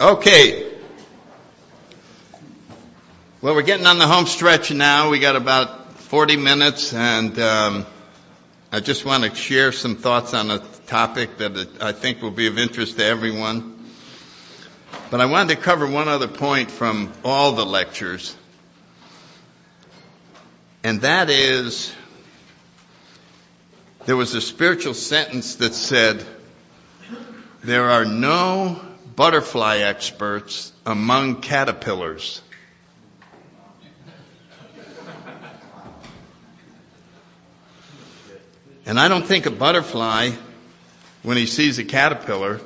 Okay. Well, we're getting on the home stretch now. We got about 40 minutes, and um, I just want to share some thoughts on a topic that I think will be of interest to everyone. But I wanted to cover one other point from all the lectures, and that is there was a spiritual sentence that said, There are no butterfly experts among caterpillars. And I don't think a butterfly, when he sees a caterpillar,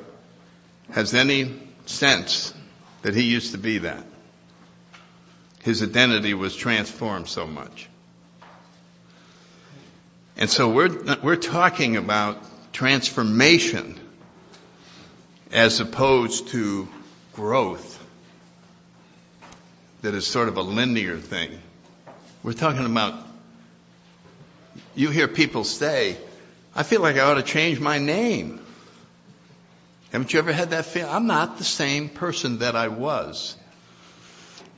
has any sense that he used to be that. His identity was transformed so much. And so we're, we're talking about transformation as opposed to growth that is sort of a linear thing. We're talking about, you hear people say, I feel like I ought to change my name. Haven't you ever had that feeling? I'm not the same person that I was.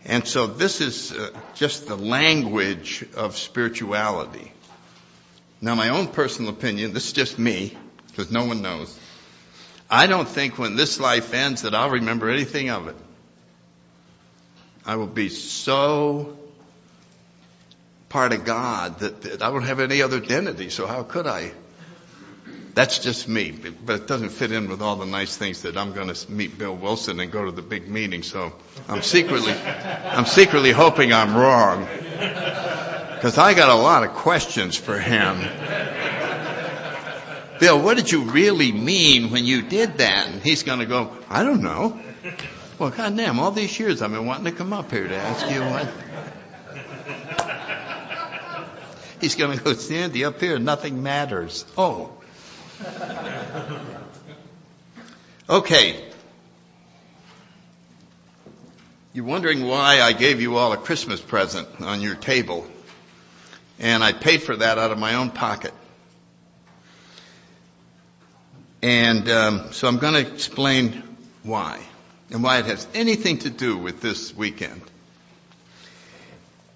And so this is uh, just the language of spirituality. Now my own personal opinion, this is just me, because no one knows. I don't think when this life ends that I'll remember anything of it. I will be so part of God that, that I don't have any other identity, so how could I? That's just me, but it doesn't fit in with all the nice things that I'm going to meet Bill Wilson and go to the big meeting. So I'm secretly, I'm secretly hoping I'm wrong because I got a lot of questions for him. Bill, what did you really mean when you did that? And he's going to go, I don't know. Well, goddamn, all these years I've been wanting to come up here to ask you what. He's going to go, Sandy, up here nothing matters. Oh. Okay. You're wondering why I gave you all a Christmas present on your table. And I paid for that out of my own pocket. And um, so I'm going to explain why and why it has anything to do with this weekend.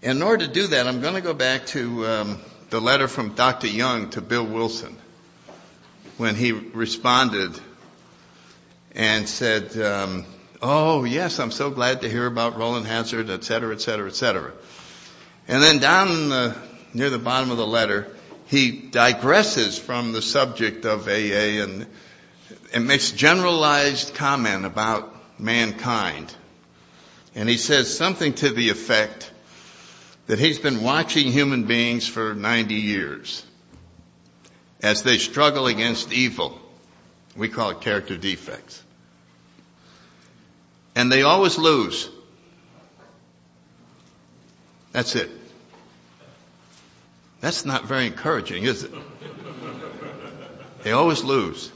In order to do that, I'm going to go back to um, the letter from Dr. Jung to Bill Wilson when he responded and said, um, "Oh yes, I'm so glad to hear about Roland Hazard, et cetera, et cetera, et cetera." And then down the, near the bottom of the letter, he digresses from the subject of AA and, and makes generalized comment about mankind. And he says something to the effect that he's been watching human beings for 90 years as they struggle against evil. We call it character defects. And they always lose. That's it. That's not very encouraging, is it? They always lose.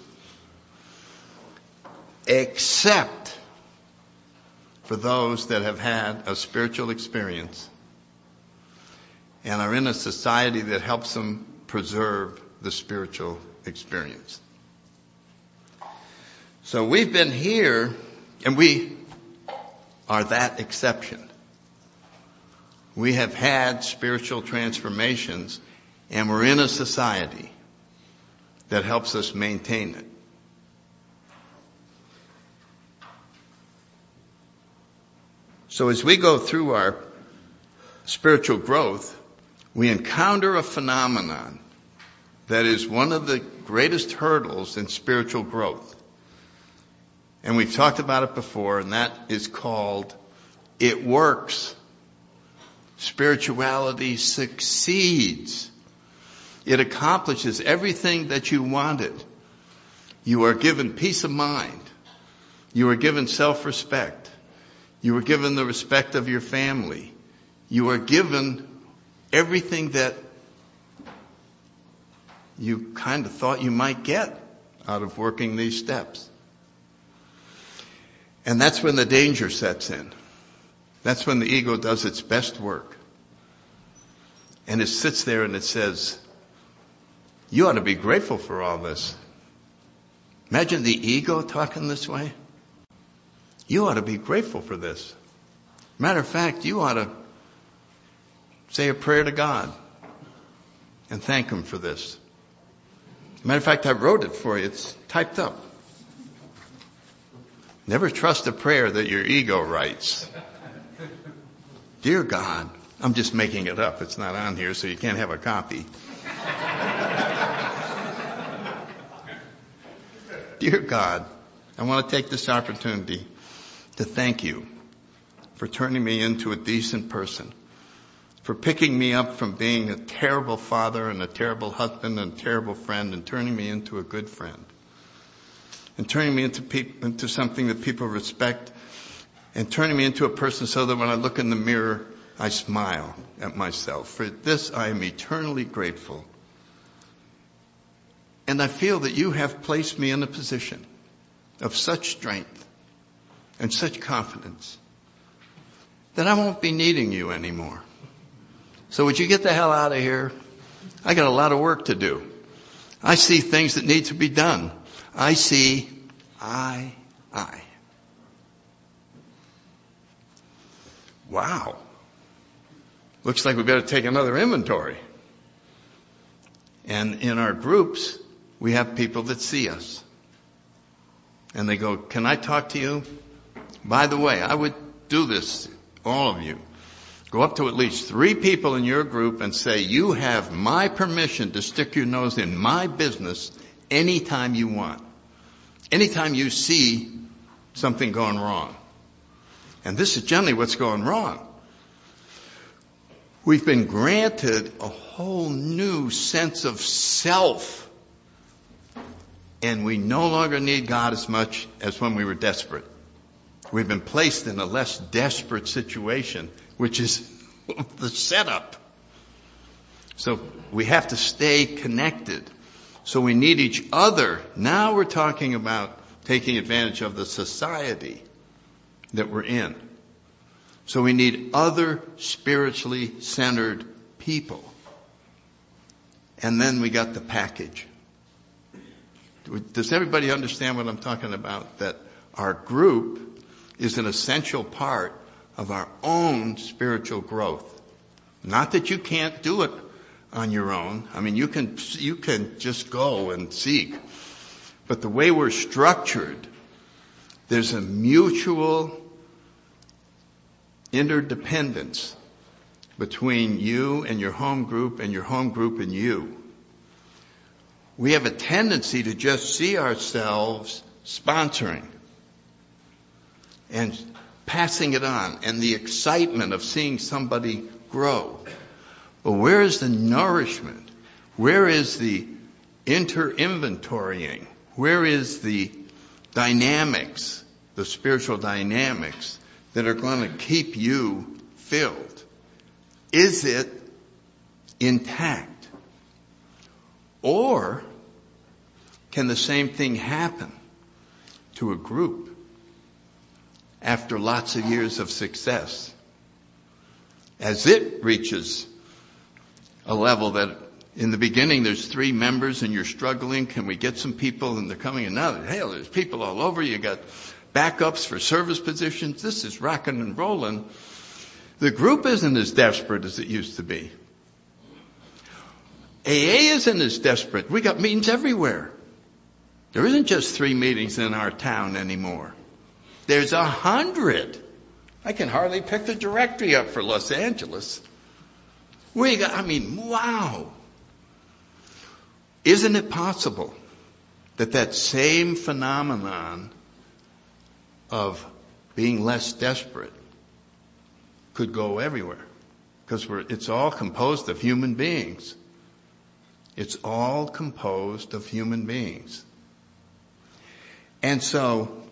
Except for those that have had a spiritual experience and are in a society that helps them preserve the spiritual experience. So we've been here and we are that exception. We have had spiritual transformations and we're in a society that helps us maintain it. So as we go through our spiritual growth, we encounter a phenomenon that is one of the greatest hurdles in spiritual growth. And we've talked about it before, and that is called it works. Spirituality succeeds. It accomplishes everything that you wanted. You are given peace of mind. You are given self-respect. You are given the respect of your family. You are given everything that you kind of thought you might get out of working these steps. And that's when the danger sets in. That's when the ego does its best work. And it sits there and it says, you ought to be grateful for all this. Imagine the ego talking this way. You ought to be grateful for this. Matter of fact, you ought to say a prayer to God and thank Him for this. Matter of fact, I wrote it for you. It's typed up. Never trust a prayer that your ego writes. Dear God, I'm just making it up. It's not on here, so you can't have a copy. Dear God, I want to take this opportunity to thank you for turning me into a decent person, for picking me up from being a terrible father and a terrible husband and a terrible friend and turning me into a good friend, and turning me into, pe- into something that people respect, and turning me into a person so that when I look in the mirror, I smile at myself. For this I am eternally grateful. And I feel that you have placed me in a position of such strength and such confidence that I won't be needing you anymore. So would you get the hell out of here? I got a lot of work to do. I see things that need to be done. I see I, I. Wow. Looks like we better take another inventory. And in our groups, we have people that see us. And they go, can I talk to you? By the way, I would do this, all of you. Go up to at least three people in your group and say, you have my permission to stick your nose in my business anytime you want. Anytime you see something going wrong. And this is generally what's going wrong. We've been granted a whole new sense of self. And we no longer need God as much as when we were desperate. We've been placed in a less desperate situation, which is the setup. So we have to stay connected. So we need each other. Now we're talking about taking advantage of the society that we're in. So we need other spiritually centered people. And then we got the package. Does everybody understand what I'm talking about? That our group is an essential part of our own spiritual growth. Not that you can't do it on your own. I mean, you can, you can just go and seek. But the way we're structured, there's a mutual interdependence between you and your home group and your home group and you. We have a tendency to just see ourselves sponsoring and passing it on and the excitement of seeing somebody grow. But where is the nourishment? Where is the inter-inventorying? Where is the dynamics, the spiritual dynamics that are going to keep you filled? Is it intact? Or can the same thing happen to a group after lots of years of success? As it reaches a level that in the beginning there's three members and you're struggling, can we get some people and they're coming in now? Hell, there's people all over. You got backups for service positions. This is rocking and rolling. The group isn't as desperate as it used to be. AA isn't as desperate. We got meetings everywhere. There isn't just three meetings in our town anymore. There's a hundred. I can hardly pick the directory up for Los Angeles. We got, I mean, wow. Isn't it possible that that same phenomenon of being less desperate could go everywhere? Because it's all composed of human beings. It's all composed of human beings. And so,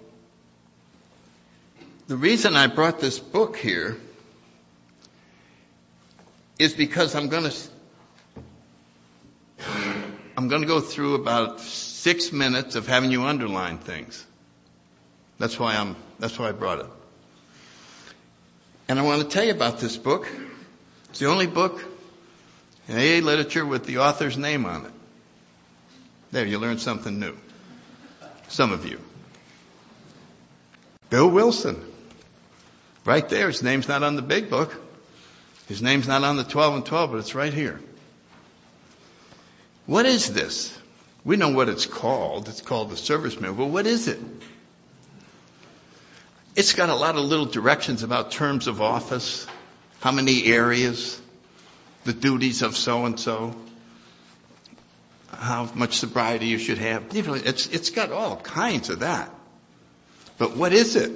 the reason I brought this book here is because I'm going to I'm going to go through about six minutes of having you underline things. That's why I'm that's why I brought it. And I want to tell you about this book. It's the only book in AA literature with the author's name on it. There, you learned something new. Some of you. Bill Wilson. Right there. His name's not on the big book. His name's not on the 12 and 12, but it's right here. What is this? We know what it's called. It's called the service manual. But what is it? It's got a lot of little directions about terms of office, how many areas, the duties of so and so, how much sobriety you should have. It's, it's got all kinds of that. But what is it?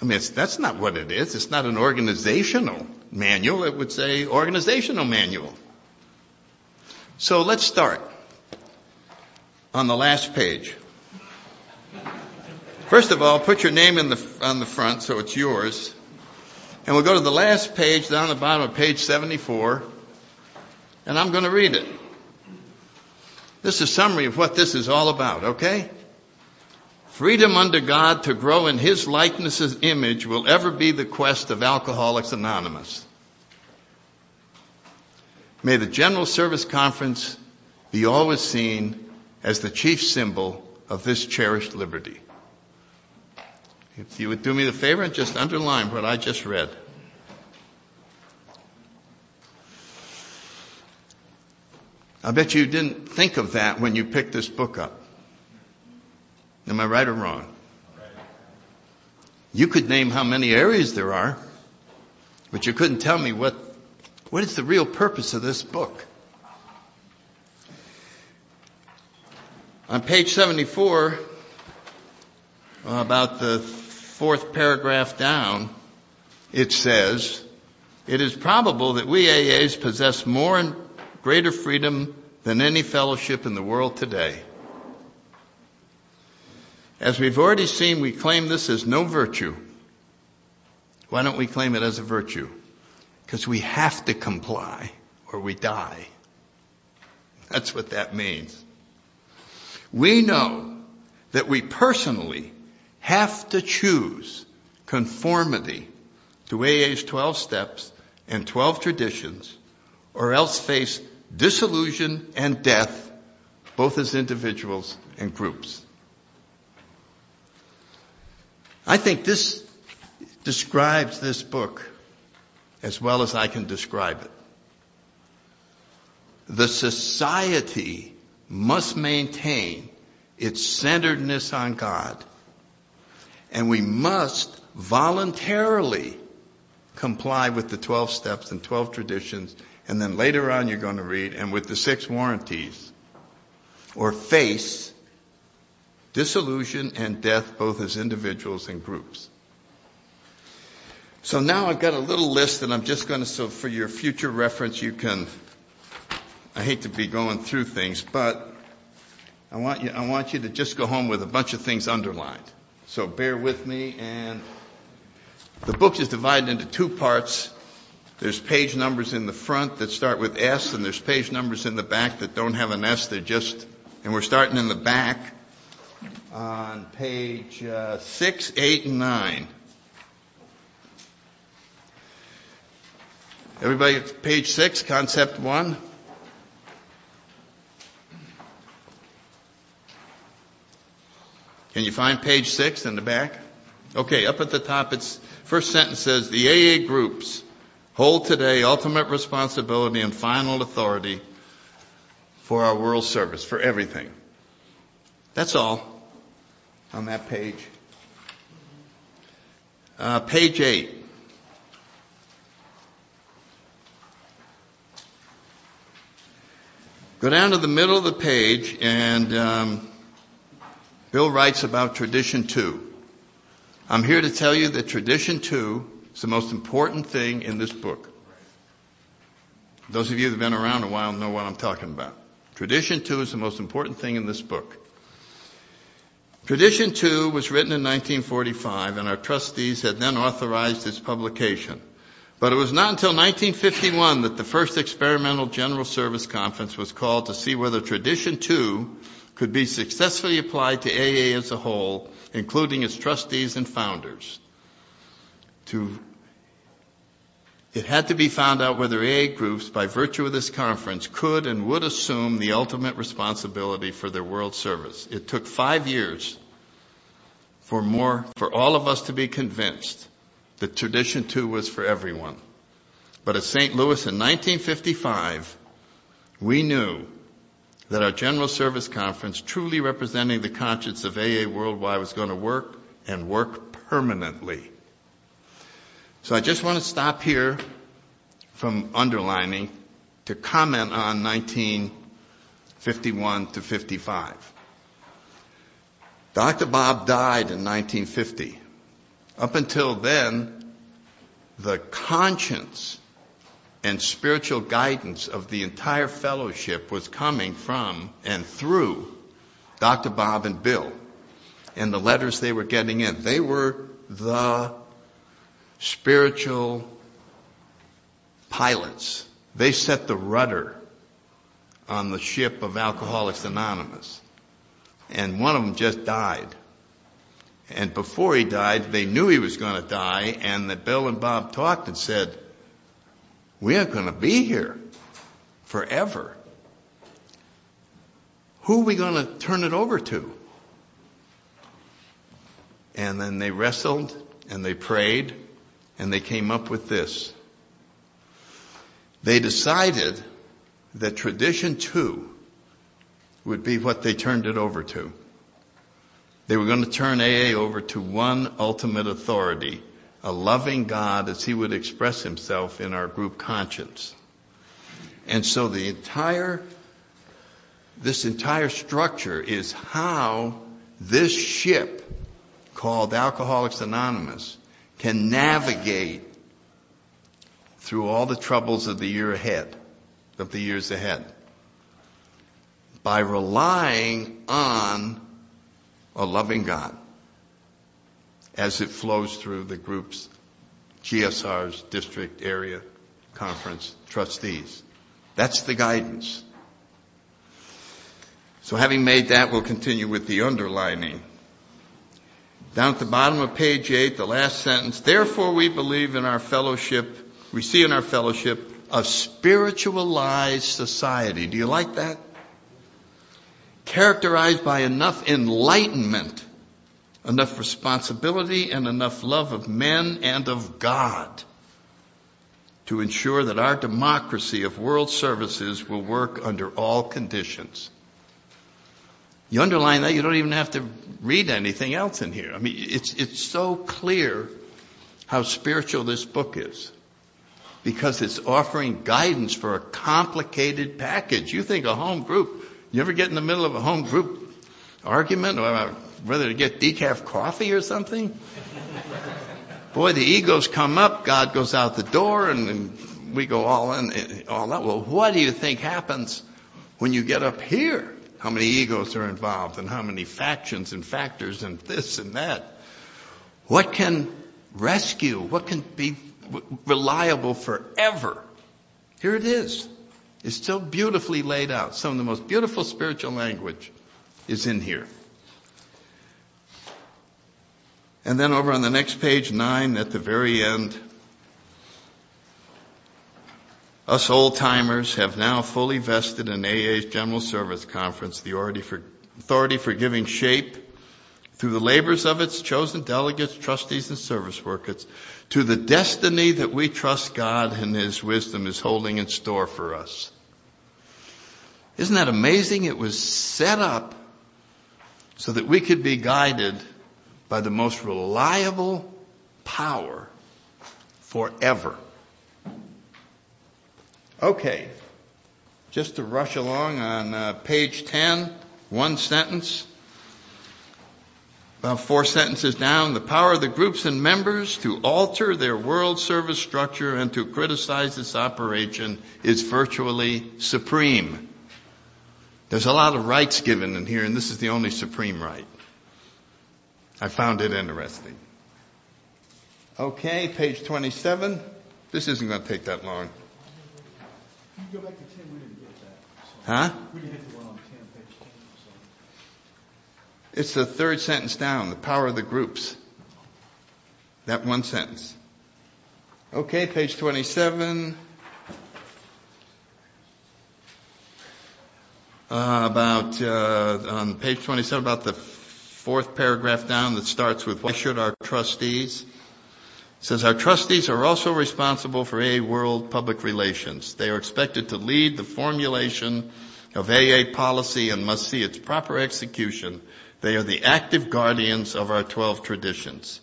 I mean, that's not what it is. It's not an organizational manual. It would say organizational manual. So let's start on the last page. First of all, put your name in the, on the front so it's yours. And we'll go to the last page down the bottom of page 74. And I'm going to read it. This is a summary of what this is all about, okay? Freedom under God to grow in His likeness image will ever be the quest of Alcoholics Anonymous. May the General Service Conference be always seen as the chief symbol of this cherished liberty. If you would do me the favor and just underline what I just read. I bet you didn't think of that when you picked this book up. Am I right or wrong? You could name how many areas there are, but you couldn't tell me what, what is the real purpose of this book. On page 74, about the fourth paragraph down, it says, it is probable that we AAs possess more and greater freedom than any fellowship in the world today. As we've already seen, we claim this as no virtue. Why don't we claim it as a virtue? Because we have to comply or we die. That's what that means. We know that we personally have to choose conformity to AA's 12 steps and 12 traditions or else face disillusion and death, both as individuals and groups. I think this describes this book as well as I can describe it. The society must maintain its centeredness on God. And we must voluntarily comply with the 12 steps and 12 traditions and then later on you're going to read, and with the six warranties, or face disillusion and death both as individuals and groups. So now I've got a little list and I'm just going to, so for your future reference, you can, I hate to be going through things, but I want you, I want you to just go home with a bunch of things underlined. So bear with me and the book is divided into two parts. There's page numbers in the front that start with S, and there's page numbers in the back that don't have an S. They're just, and we're starting in the back on page uh, 6, 8, and 9. Everybody page 6, concept 1? Can you find page 6 in the back? Okay, up at the top, it's first sentence says the AA groups hold today ultimate responsibility and final authority for our world service, for everything. That's all on that page. Uh, page 8. Go down to the middle of the page, and um, Bill writes about tradition 2. I'm here to tell you that tradition 2 is the most important thing in this book. Those of you that have been around a while know what I'm talking about. Tradition 2 is the most important thing in this book. Tradition 2 was written in 1945 and our trustees had then authorized its publication. But it was not until 1951 that the first experimental general service conference was called to see whether Tradition 2 could be successfully applied to AA as a whole, including its trustees and founders to it had to be found out whether AA groups, by virtue of this conference, could and would assume the ultimate responsibility for their world service. It took five years for more, for all of us to be convinced that tradition two was for everyone. But at St. Louis in 1955, we knew that our General Service Conference, truly representing the conscience of AA worldwide, was going to work and work permanently. So I just want to stop here from underlining to comment on 1951 to 55. Dr. Bob died in 1950. Up until then, the conscience and spiritual guidance of the entire fellowship was coming from and through Dr. Bob and Bill and the letters they were getting in. They were the spiritual pilots. They set the rudder on the ship of Alcoholics Anonymous. And one of them just died. And before he died, they knew he was going to die, and that Bill and Bob talked and said, we aren't going to be here forever. Who are we going to turn it over to? And then they wrestled and they prayed and they came up with this. They decided that tradition two would be what they turned it over to. They were going to turn AA over to one ultimate authority a loving God as he would express himself in our group conscience. And so the entire, this entire structure is how this ship called Alcoholics Anonymous can navigate through all the troubles of the year ahead, of the years ahead, by relying on a loving God as it flows through the group's GSR's district area conference trustees. That's the guidance. So having made that, we'll continue with the underlining. Down at the bottom of page 8, the last sentence, therefore we believe in our fellowship, we see in our fellowship a spiritualized society. Do you like that? Characterized by enough enlightenment enough responsibility and enough love of men and of God to ensure that our democracy of world services will work under all conditions. You underline that, you don't even have to read anything else in here. I mean, it's, it's so clear how spiritual this book is. Because it's offering guidance for a complicated package. You think a home group, you ever get in the middle of a home group argument or whether to get decaf coffee or something. Boy, the egos come up, God goes out the door, and, we go all in, all that. Well, what do you think happens when you get up here? How many egos are involved, and how many factions and factors, and this and that? What can rescue? What can be reliable forever? Here it is. It's so beautifully laid out. Some of the most beautiful spiritual language is in here. And then over on the next page, nine, at the very end, us old timers have now fully vested in AA's General Service Conference the authority for, authority for giving shape through the labors of its chosen delegates, trustees, and service workers to the destiny that we trust God and His wisdom is holding in store for us. Isn't that amazing? It was set up so that we could be guided by the most reliable power forever. Okay, just to rush along on uh, page 10, one sentence. About four sentences down, the power of the groups and members to alter their world service structure and to criticize its operation is virtually supreme. There's a lot of rights given in here, and this is the only supreme right. I found it interesting. Okay, page 27. This isn't going to take that long. You go back to 10, we didn't get that. Huh? We didn't hit the one on 10, page 10. So. It's the third sentence down, the power of the groups. That one sentence. Okay, page 27. Uh, about, uh, on page 27, about the fourth paragraph down that starts with why should our trustees? It says our trustees are also responsible for AA World public relations. They are expected to lead the formulation of AA policy and must see its proper execution. They are the active guardians of our 12 traditions.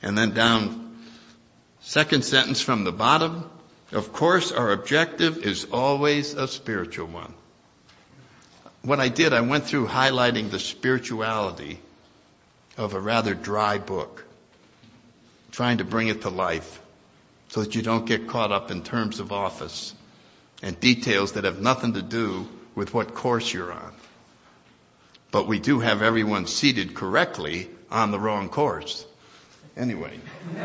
And then down, second sentence from the bottom, of course our objective is always a spiritual one. What I did, I went through highlighting the spirituality of a rather dry book trying to bring it to life so that you don't get caught up in terms of office and details that have nothing to do with what course you're on. But we do have everyone seated correctly on the wrong course. Anyway. Excuse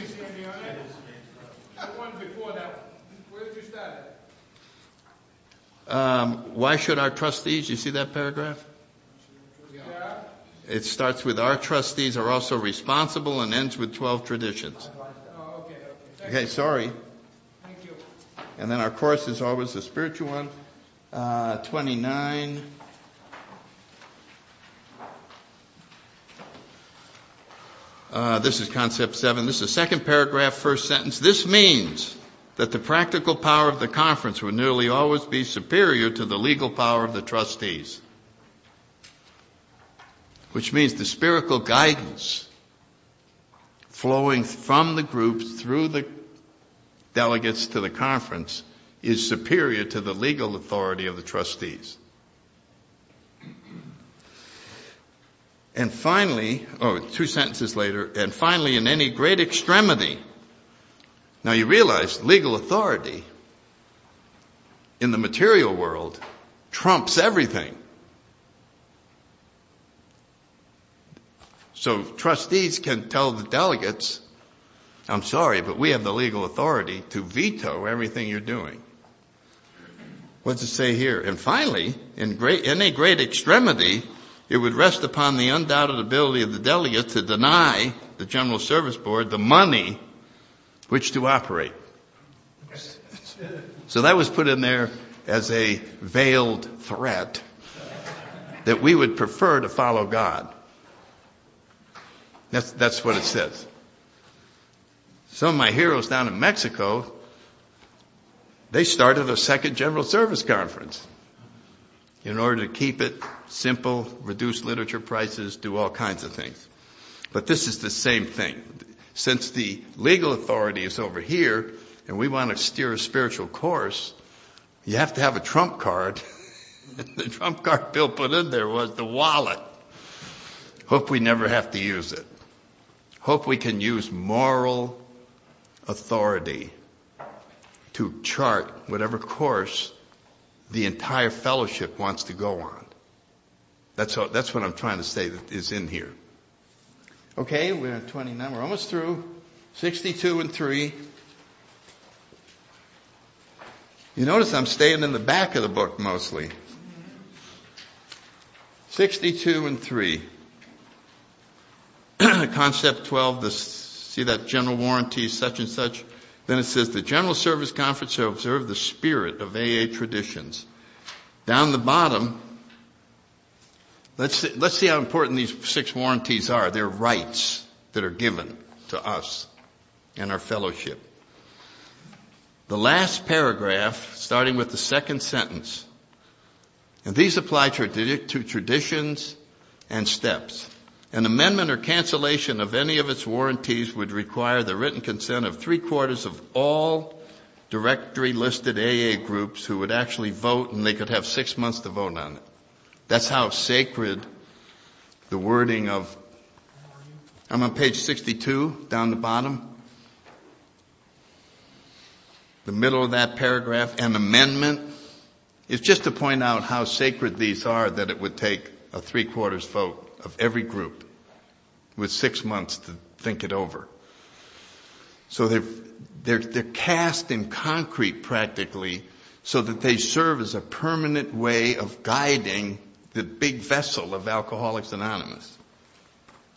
me, Sandy, on that, the one before that, where did you start at? Um, why should our trustees, you see that paragraph? Yeah? It starts with our trustees are also responsible and ends with 12 traditions. Oh, okay, okay. Okay, sorry. Thank you. And then our course is always the spiritual one. Uh, 29. Uh, this is concept seven. This is the second paragraph, first sentence. This means that the practical power of the conference will nearly always be superior to the legal power of the trustees. Which means the spiritual guidance flowing from the groups through the delegates to the conference is superior to the legal authority of the trustees. And finally, oh, two sentences later, and finally, in any great extremity. Now you realize legal authority in the material world trumps everything. So trustees can tell the delegates, I'm sorry, but we have the legal authority to veto everything you're doing. What's it say here? And finally, in great, in a great extremity, it would rest upon the undoubted ability of the delegate to deny the General Service Board the money which to operate. So that was put in there as a veiled threat that we would prefer to follow God. That's, that's what it says. Some of my heroes down in Mexico, they started a second General Service Conference in order to keep it simple, reduce literature prices, do all kinds of things. But this is the same thing. Since the legal authority is over here and we want to steer a spiritual course, you have to have a trump card. the trump card Bill put in there was the wallet. Hope we never have to use it. Hope we can use moral authority to chart whatever course the entire fellowship wants to go on. That's, all, that's what I'm trying to say that is in here. Okay, we're at 29. We're almost through. 62 and 3. You notice I'm staying in the back of the book mostly. 62 and 3. Concept 12, this, see that general warranty, such and such. Then it says the General Service Conference shall observe the spirit of AA traditions. Down the bottom, let's see, let's see how important these six warranties are. They're rights that are given to us and our fellowship. The last paragraph, starting with the second sentence, and these apply to, traditions and steps. An amendment or cancellation of any of its warranties would require the written consent of three quarters of all directory listed AA groups who would actually vote and they could have six months to vote on it. That's how sacred the wording of, I'm on page 62, down the bottom. The middle of that paragraph, an amendment is just to point out how sacred these are that it would take a three quarters vote of every group with six months to think it over. So they're, they're, they're cast in concrete practically so that they serve as a permanent way of guiding the big vessel of Alcoholics Anonymous.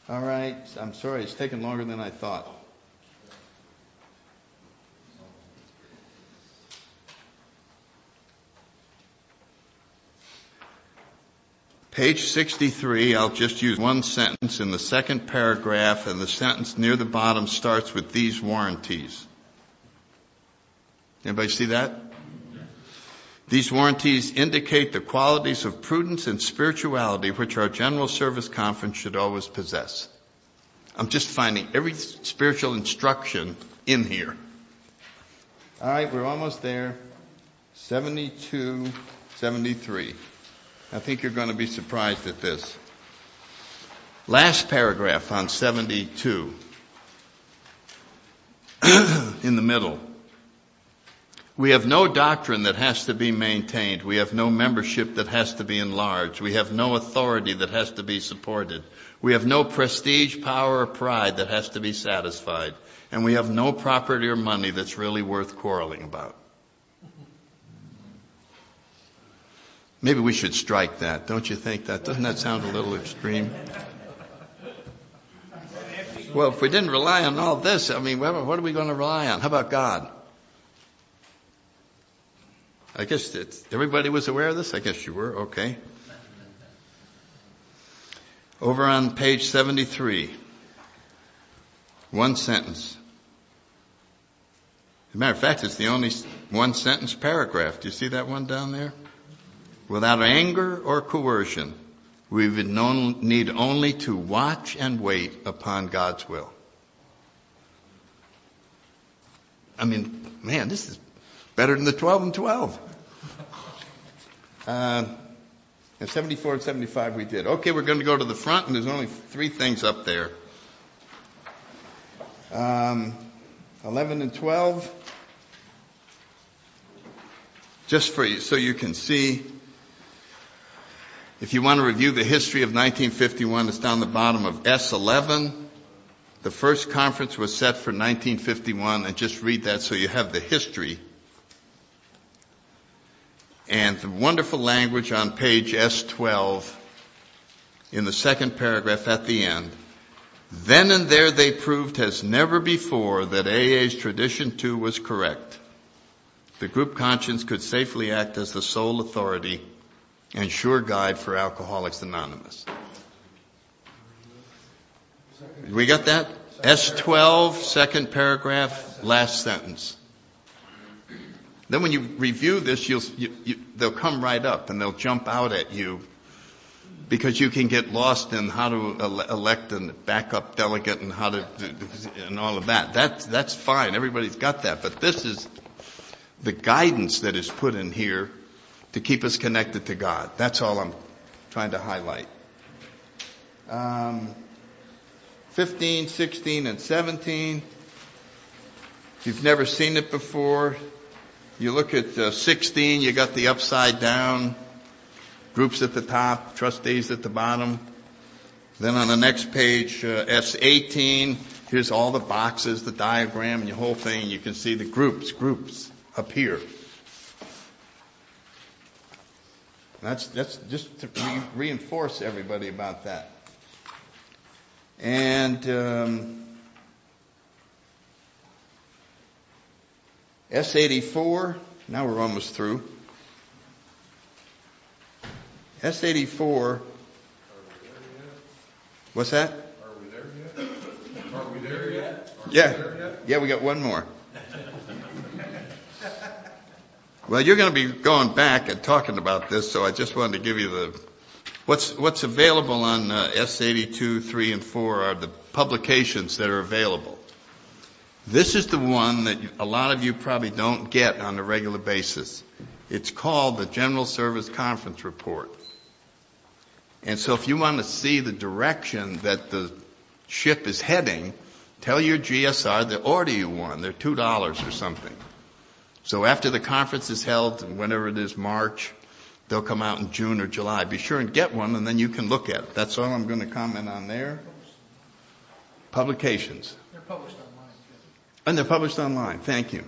All right, I'm sorry, it's taken longer than I thought. Page 63, I'll just use one sentence in the second paragraph, and the sentence near the bottom starts with these warranties. Anybody see that? These warranties indicate the qualities of prudence and spirituality which our General Service Conference should always possess. I'm just finding every spiritual instruction in here. All right, we're almost there. 72, 73. I think you're going to be surprised at this. Last paragraph on 72. in the middle. We have no doctrine that has to be maintained. We have no membership that has to be enlarged. We have no authority that has to be supported. We have no prestige, power, or pride that has to be satisfied. And we have no property or money that's really worth quarreling about. Maybe we should strike that. Don't you think that? Doesn't that sound a little extreme? Well, if we didn't rely on all this, I mean, what are we going to rely on? How about God? I guess everybody was aware of this? I guess you were. Okay. Over on page 73, one sentence. As a matter of fact, it's the only one sentence paragraph. Do you see that one down there? Without anger or coercion, we would need only to watch and wait upon God's will. I mean, man, this is better than the 12 and 12. Uh, and 74 and 75 we did. Okay, we're going to go to the front, and there's only three things up there. Um, 11 and 12. Just for you, so you can see. If you want to review the history of 1951, it's down the bottom of S11. The first conference was set for 1951, and just read that so you have the history and the wonderful language on page S12 in the second paragraph at the end. Then and there they proved as never before that AA's tradition two was correct. The group conscience could safely act as the sole authority and sure guide for Alcoholics Anonymous. We got that? S12, second paragraph, last sentence. Then when you review this, you'll, you, you, they'll come right up and they'll jump out at you because you can get lost in how to elect a backup delegate and how to and all of that. That's that's fine. Everybody's got that. But this is the guidance that is put in here to keep us connected to God. That's all I'm trying to highlight. Um, 15, 16, and 17. If you've never seen it before, you look at uh, 16, you got the upside down, groups at the top, trustees at the bottom. Then on the next page, uh, S18, here's all the boxes, the diagram, and the whole thing. You can see the groups, groups up here. That's, that's just to re- reinforce everybody about that. And um, S84, now we're almost through. S84. What's that? Are we there yet? Are we there yet? yeah. Yet? Yeah, we got one more. well, you're going to be going back and talking about this, so I just wanted to give you the what's what's available on uh, S82, 3, and 4 are the publications that are available. This is the one that a lot of you probably don't get on a regular basis. It's called the General Service Conference Report. And so if you want to see the direction that the ship is heading, tell your GSR to order you one. They're $2 or something. So after the conference is held, whenever it is March, they'll come out in June or July. Be sure and get one and then you can look at it. That's all I'm going to comment on there. Publications. They're published on and they're published online. Thank you.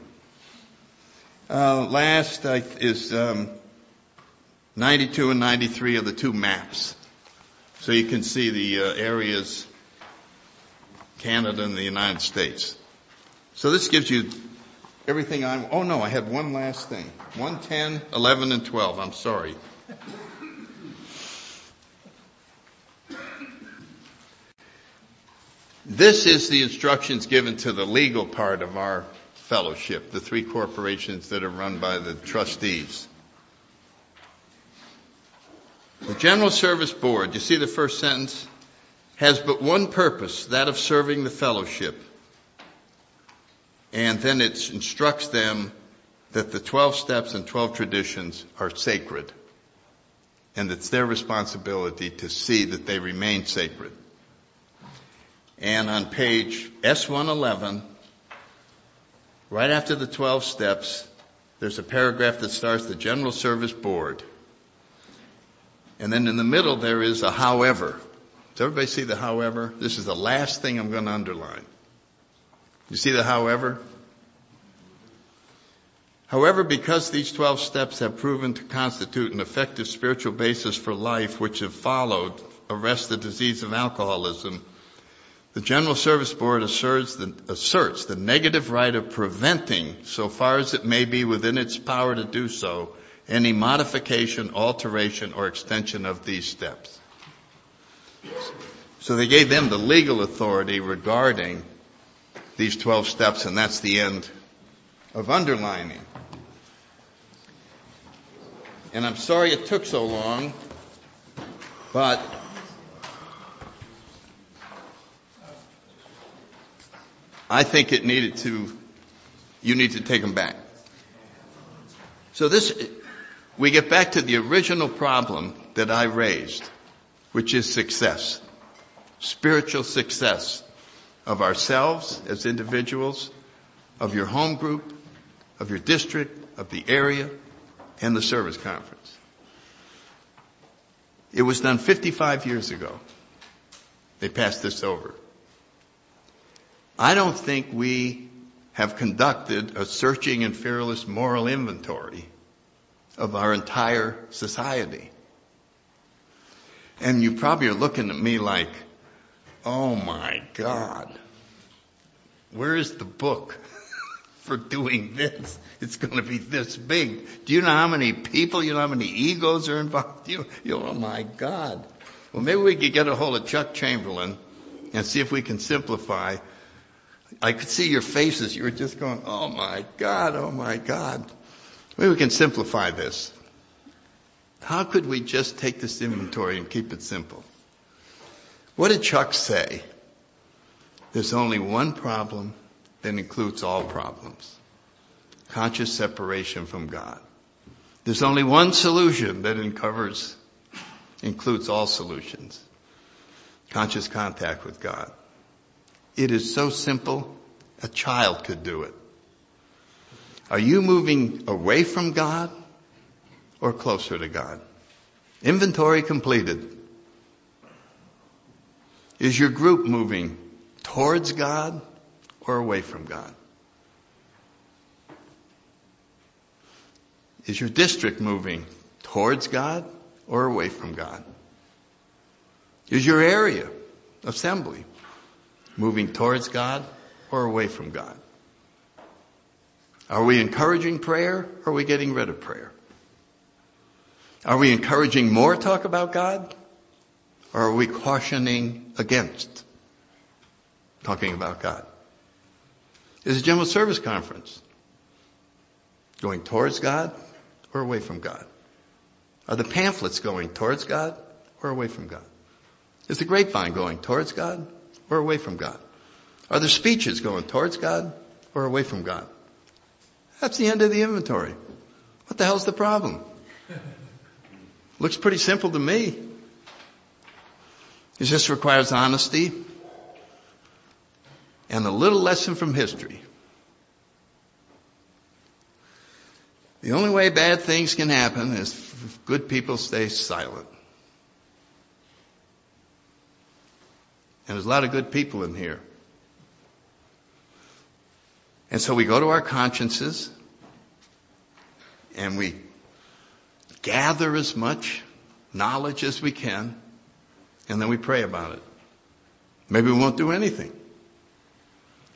Uh, last uh, is um, 92 and 93 are the two maps. So you can see the uh, areas, Canada and the United States. So this gives you everything I, oh no, I had one last thing. 110, 11, and 12. I'm sorry. This is the instructions given to the legal part of our fellowship, the three corporations that are run by the trustees. The General Service Board, you see the first sentence, has but one purpose, that of serving the fellowship. And then it instructs them that the 12 steps and 12 traditions are sacred. And it's their responsibility to see that they remain sacred. And on page S111, right after the 12 steps, there's a paragraph that starts the General Service Board. And then in the middle there is a however. Does everybody see the however? This is the last thing I'm going to underline. You see the however? However, because these 12 steps have proven to constitute an effective spiritual basis for life which have followed arrest the disease of alcoholism, the General Service Board asserts the, asserts the negative right of preventing, so far as it may be within its power to do so, any modification, alteration, or extension of these steps. So they gave them the legal authority regarding these 12 steps, and that's the end of underlining. And I'm sorry it took so long, but I think it needed to, you need to take them back. So this, we get back to the original problem that I raised, which is success. Spiritual success of ourselves as individuals, of your home group, of your district, of the area, and the service conference. It was done 55 years ago. They passed this over. I don't think we have conducted a searching and fearless moral inventory of our entire society. And you probably are looking at me like, oh my God, where is the book for doing this? It's going to be this big. Do you know how many people, you know how many egos are involved? You, you oh my God. Well, maybe we could get a hold of Chuck Chamberlain and see if we can simplify I could see your faces. You were just going, oh my God, oh my God. Maybe we can simplify this. How could we just take this inventory and keep it simple? What did Chuck say? There's only one problem that includes all problems. Conscious separation from God. There's only one solution that uncovers, includes all solutions. Conscious contact with God. It is so simple, a child could do it. Are you moving away from God or closer to God? Inventory completed. Is your group moving towards God or away from God? Is your district moving towards God or away from God? Is your area, assembly, moving towards God or away from God? Are we encouraging prayer or are we getting rid of prayer? Are we encouraging more talk about God or are we cautioning against talking about God? Is a general service conference going towards God or away from God? Are the pamphlets going towards God or away from God? Is the grapevine going towards God or away from God? Are the speeches going towards God or away from God? That's the end of the inventory. What the hell's the problem? Looks pretty simple to me. It just requires honesty and a little lesson from history. The only way bad things can happen is if good people stay silent. And there's a lot of good people in here. And so we go to our consciences and we gather as much knowledge as we can and then we pray about it. Maybe we won't do anything.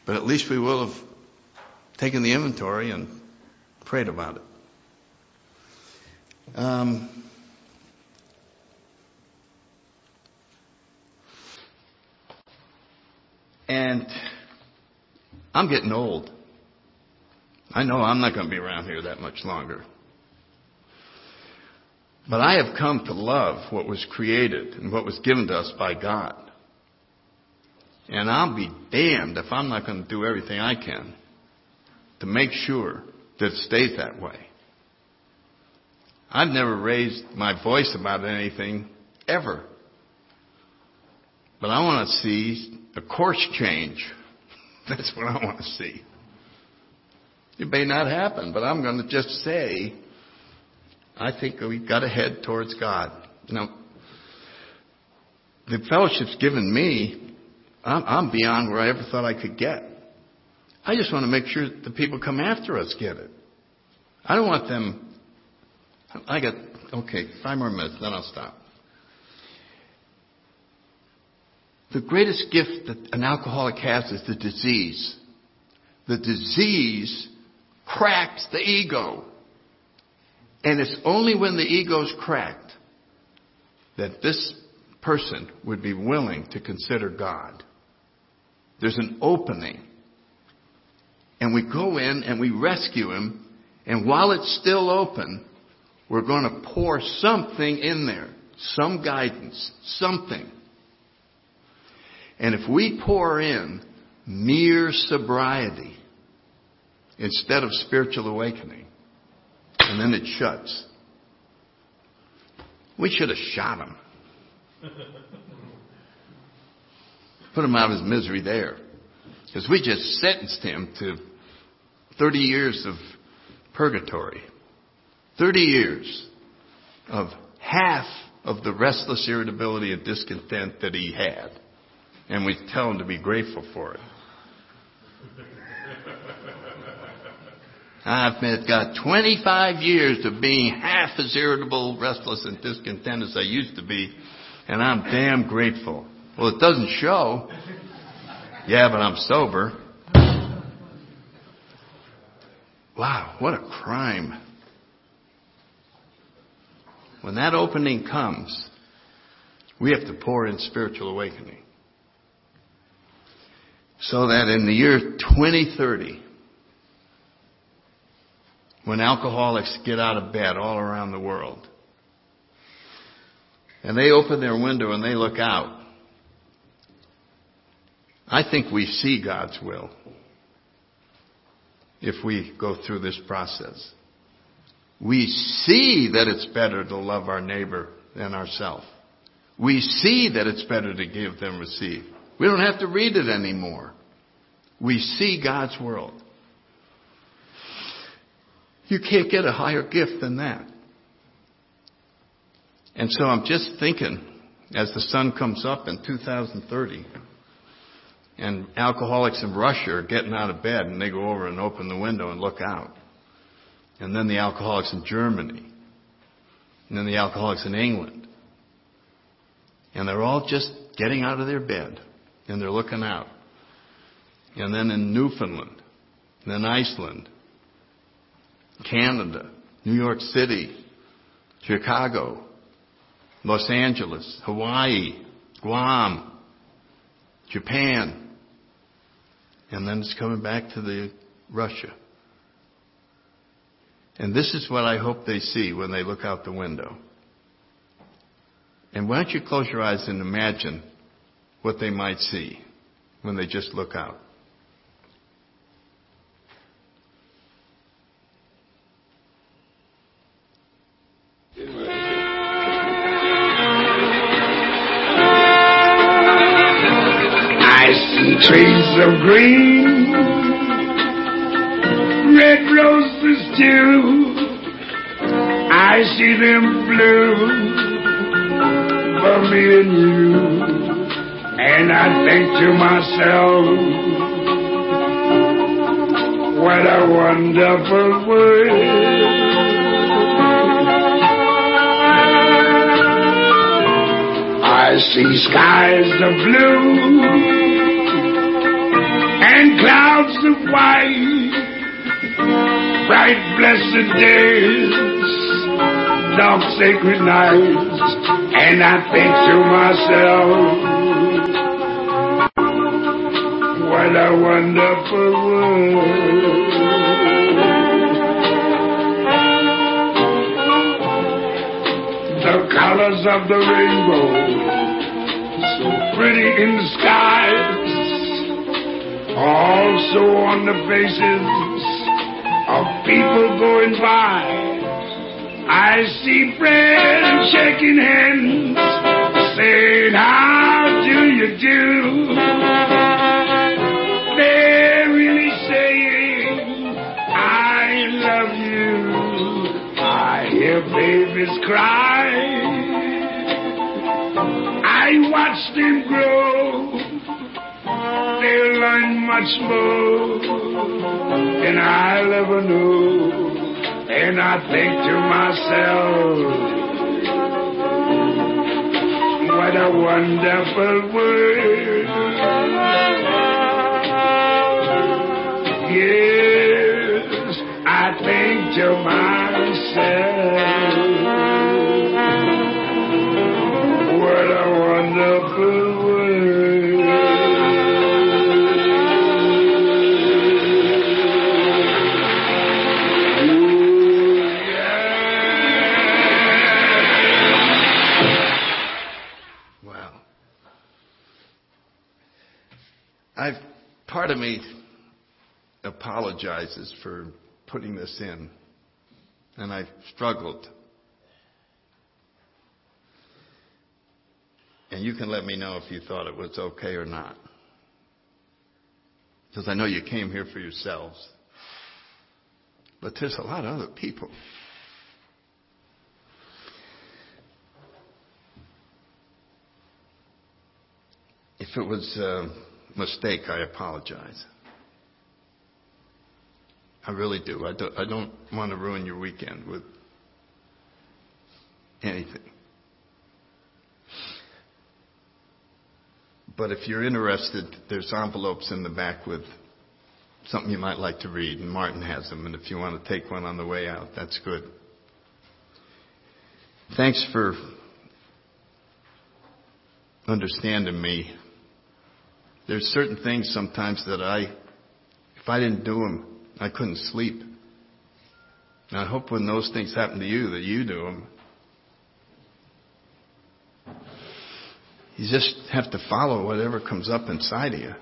But at least we will have taken the inventory and prayed about it. Um, And I'm getting old. I know I'm not going to be around here that much longer. But I have come to love what was created and what was given to us by God. And I'll be damned if I'm not going to do everything I can to make sure that it stays that way. I've never raised my voice about anything ever. But I want to see a course change. That's what I want to see. It may not happen, but I'm going to just say, I think we've got to head towards God. Now, the fellowship's given me, I'm, I'm beyond where I ever thought I could get. I just want to make sure the people come after us get it. I don't want them. I got, okay, five more minutes, then I'll stop. The greatest gift that an alcoholic has is the disease. The disease cracks the ego. And it's only when the ego's cracked that this person would be willing to consider God. There's an opening. And we go in and we rescue him. And while it's still open, we're going to pour something in there. Some guidance. Something. And if we pour in mere sobriety instead of spiritual awakening, and then it shuts, we should have shot him. Put him out of his misery there. Because we just sentenced him to 30 years of purgatory. 30 years of half of the restless irritability and discontent that he had. And we tell them to be grateful for it. I've got 25 years of being half as irritable, restless, and discontent as I used to be, and I'm damn grateful. Well, it doesn't show. Yeah, but I'm sober. Wow, what a crime. When that opening comes, we have to pour in spiritual awakening. So that in the year 2030, when alcoholics get out of bed all around the world, and they open their window and they look out, I think we see God's will if we go through this process. We see that it's better to love our neighbor than ourselves. We see that it's better to give than receive. We don't have to read it anymore. We see God's world. You can't get a higher gift than that. And so I'm just thinking, as the sun comes up in 2030, and alcoholics in Russia are getting out of bed and they go over and open the window and look out. And then the alcoholics in Germany. And then the alcoholics in England. And they're all just getting out of their bed and they're looking out. And then in Newfoundland, then Iceland, Canada, New York City, Chicago, Los Angeles, Hawaii, Guam, Japan, and then it's coming back to the Russia. And this is what I hope they see when they look out the window. And why don't you close your eyes and imagine what they might see when they just look out? I see trees of green, red roses too. I see them blue for me and you. And I think to myself, what a wonderful world. I see skies of blue and clouds of white, bright blessed days, dark sacred nights, and I think to myself, wonderful world. The colors of the rainbow, so pretty in the skies, also on the faces of people going by. I see friends shaking hands, saying, How do you do? Cry. I watch them grow. They learn much more than I'll ever know. And I think to myself, what a wonderful world. Yes, I think to myself, me apologizes for putting this in, and I've struggled. And you can let me know if you thought it was okay or not. Because I know you came here for yourselves. But there's a lot of other people. If it was a mistake, I apologize. I really do. I don't, I don't want to ruin your weekend with anything. But if you're interested, there's envelopes in the back with something you might like to read, and Martin has them. And if you want to take one on the way out, that's good. Thanks for understanding me. There's certain things sometimes that I, if I didn't do them, I couldn't sleep. And I hope when those things happen to you that you do them. You just have to follow whatever comes up inside of you.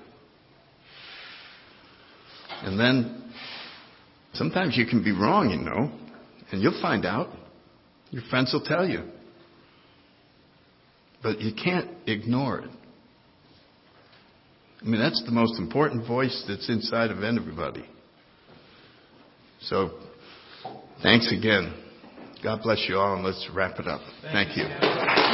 And then sometimes you can be wrong, you know, and you'll find out. Your friends will tell you. But you can't ignore it. I mean, that's the most important voice that's inside of everybody. So, thanks again. God bless you all, and let's wrap it up. Thank you.